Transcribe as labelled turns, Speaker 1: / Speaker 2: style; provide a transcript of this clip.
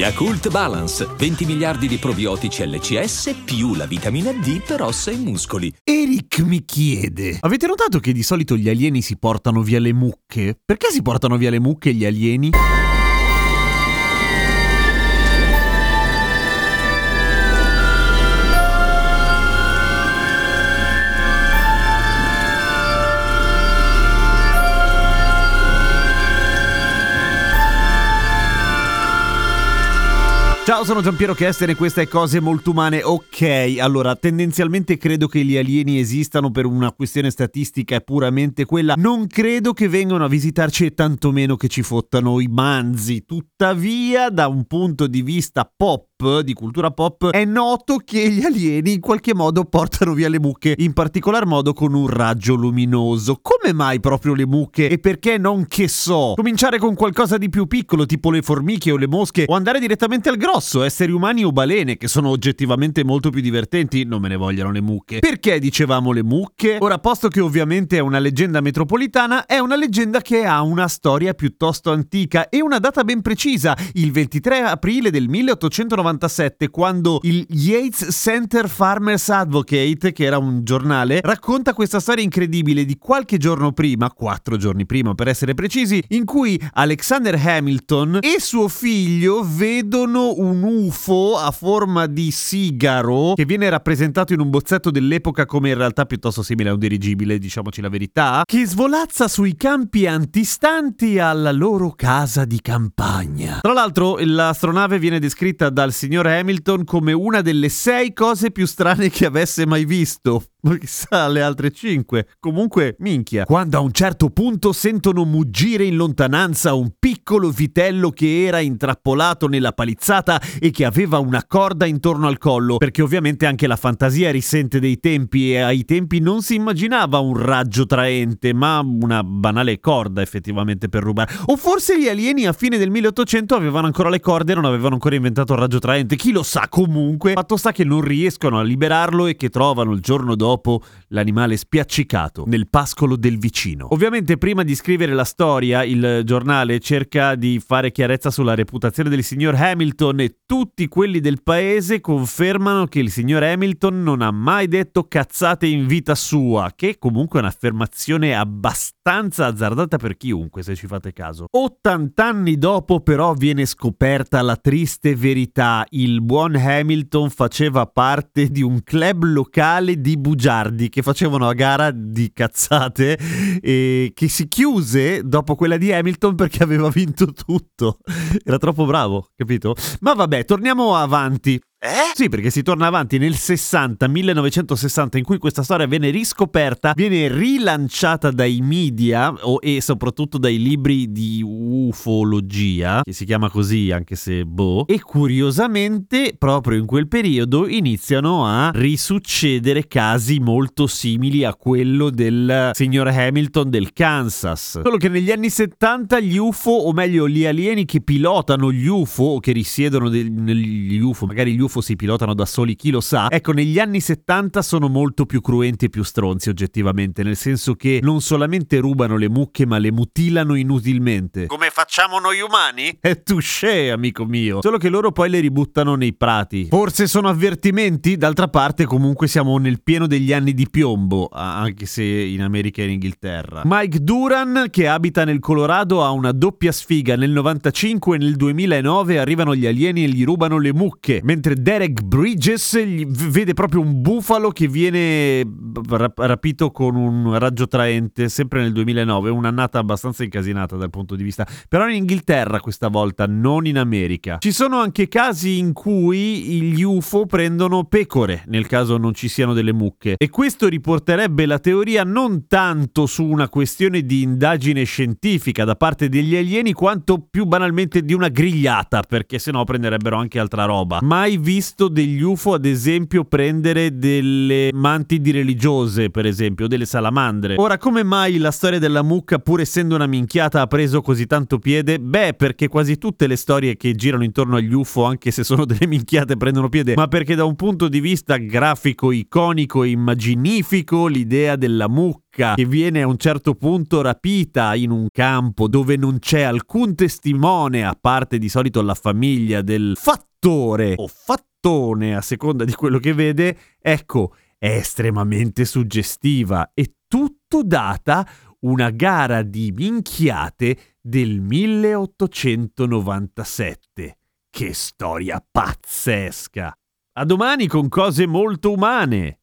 Speaker 1: Yakult Balance, 20 miliardi di probiotici LCS più la vitamina D per ossa e muscoli.
Speaker 2: Eric mi chiede: Avete notato che di solito gli alieni si portano via le mucche? Perché si portano via le mucche gli alieni? Ciao, sono Giampiero Kesten e questa è Cose Molto Umane. Ok, allora, tendenzialmente credo che gli alieni esistano per una questione statistica è puramente quella. Non credo che vengano a visitarci e tantomeno che ci fottano i manzi. Tuttavia, da un punto di vista pop, di cultura pop, è noto che gli alieni in qualche modo portano via le mucche, in particolar modo con un raggio luminoso. Come mai proprio le mucche? E perché non che so? Cominciare con qualcosa di più piccolo, tipo le formiche o le mosche, o andare direttamente al grosso, esseri umani o balene, che sono oggettivamente molto più divertenti, non me ne vogliono le mucche. Perché dicevamo le mucche? Ora, posto che ovviamente è una leggenda metropolitana, è una leggenda che ha una storia piuttosto antica e una data ben precisa, il 23 aprile del 1890 1997 quando il Yates Center Farmers Advocate, che era un giornale, racconta questa storia incredibile di qualche giorno prima, quattro giorni prima per essere precisi, in cui Alexander Hamilton e suo figlio vedono un UFO a forma di sigaro che viene rappresentato in un bozzetto dell'epoca come in realtà piuttosto simile a un dirigibile, diciamoci la verità, che svolazza sui campi antistanti alla loro casa di campagna. Tra l'altro l'astronave viene descritta dal signor Hamilton come una delle sei cose più strane che avesse mai visto. Chissà le altre cinque. Comunque, minchia. Quando a un certo punto sentono muggire in lontananza un piccolo vitello che era intrappolato nella palizzata e che aveva una corda intorno al collo, perché ovviamente anche la fantasia risente dei tempi e ai tempi non si immaginava un raggio traente, ma una banale corda effettivamente per rubare. O forse gli alieni a fine del 1800 avevano ancora le corde e non avevano ancora inventato il raggio traente. Chi lo sa comunque. Fatto sta che non riescono a liberarlo e che trovano il giorno dopo l'animale spiaccicato nel pascolo del vicino. Ovviamente prima di scrivere la storia il giornale cerca di fare chiarezza sulla reputazione del signor Hamilton e tutti quelli del paese confermano che il signor Hamilton non ha mai detto cazzate in vita sua, che comunque è un'affermazione abbastanza azzardata per chiunque se ci fate caso. 80 anni dopo però viene scoperta la triste verità, il buon Hamilton faceva parte di un club locale di bugiardi che facevano a gara di cazzate e che si chiuse dopo quella di Hamilton perché aveva vinto tutto. Era troppo bravo, capito? Ma vabbè, torniamo avanti. Eh? Sì, perché si torna avanti nel 60, 1960, in cui questa storia viene riscoperta, viene rilanciata dai media o, e soprattutto dai libri di ufologia, che si chiama così anche se boh, e curiosamente proprio in quel periodo iniziano a risuccedere casi molto simili a quello del signor Hamilton del Kansas. Solo che negli anni 70 gli UFO, o meglio gli alieni che pilotano gli UFO o che risiedono negli UFO, magari gli UFO UFO si pilotano da soli, chi lo sa. Ecco, negli anni 70 sono molto più cruenti e più stronzi oggettivamente, nel senso che non solamente rubano le mucche, ma le mutilano inutilmente. Come facciamo noi umani? È touché, amico mio. Solo che loro poi le ributtano nei prati. Forse sono avvertimenti? D'altra parte comunque siamo nel pieno degli anni di piombo, anche se in America e in Inghilterra. Mike Duran, che abita nel Colorado, ha una doppia sfiga. Nel 95 e nel 2009 arrivano gli alieni e gli rubano le mucche, mentre Derek Bridges vede proprio un bufalo che viene rapito con un raggio traente sempre nel 2009, un'annata abbastanza incasinata dal punto di vista, però in Inghilterra questa volta, non in America. Ci sono anche casi in cui gli UFO prendono pecore, nel caso non ci siano delle mucche, e questo riporterebbe la teoria non tanto su una questione di indagine scientifica da parte degli alieni, quanto più banalmente di una grigliata, perché sennò prenderebbero anche altra roba. Mai visto visto degli UFO, ad esempio, prendere delle mantidi religiose, per esempio, delle salamandre. Ora, come mai la storia della mucca, pur essendo una minchiata, ha preso così tanto piede? Beh, perché quasi tutte le storie che girano intorno agli UFO, anche se sono delle minchiate, prendono piede, ma perché da un punto di vista grafico, iconico, immaginifico, l'idea della mucca che viene a un certo punto rapita in un campo dove non c'è alcun testimone, a parte di solito la famiglia del fattore o fattone, a seconda di quello che vede, ecco, è estremamente suggestiva e tutto data una gara di minchiate del 1897. Che storia pazzesca! A domani con cose molto umane!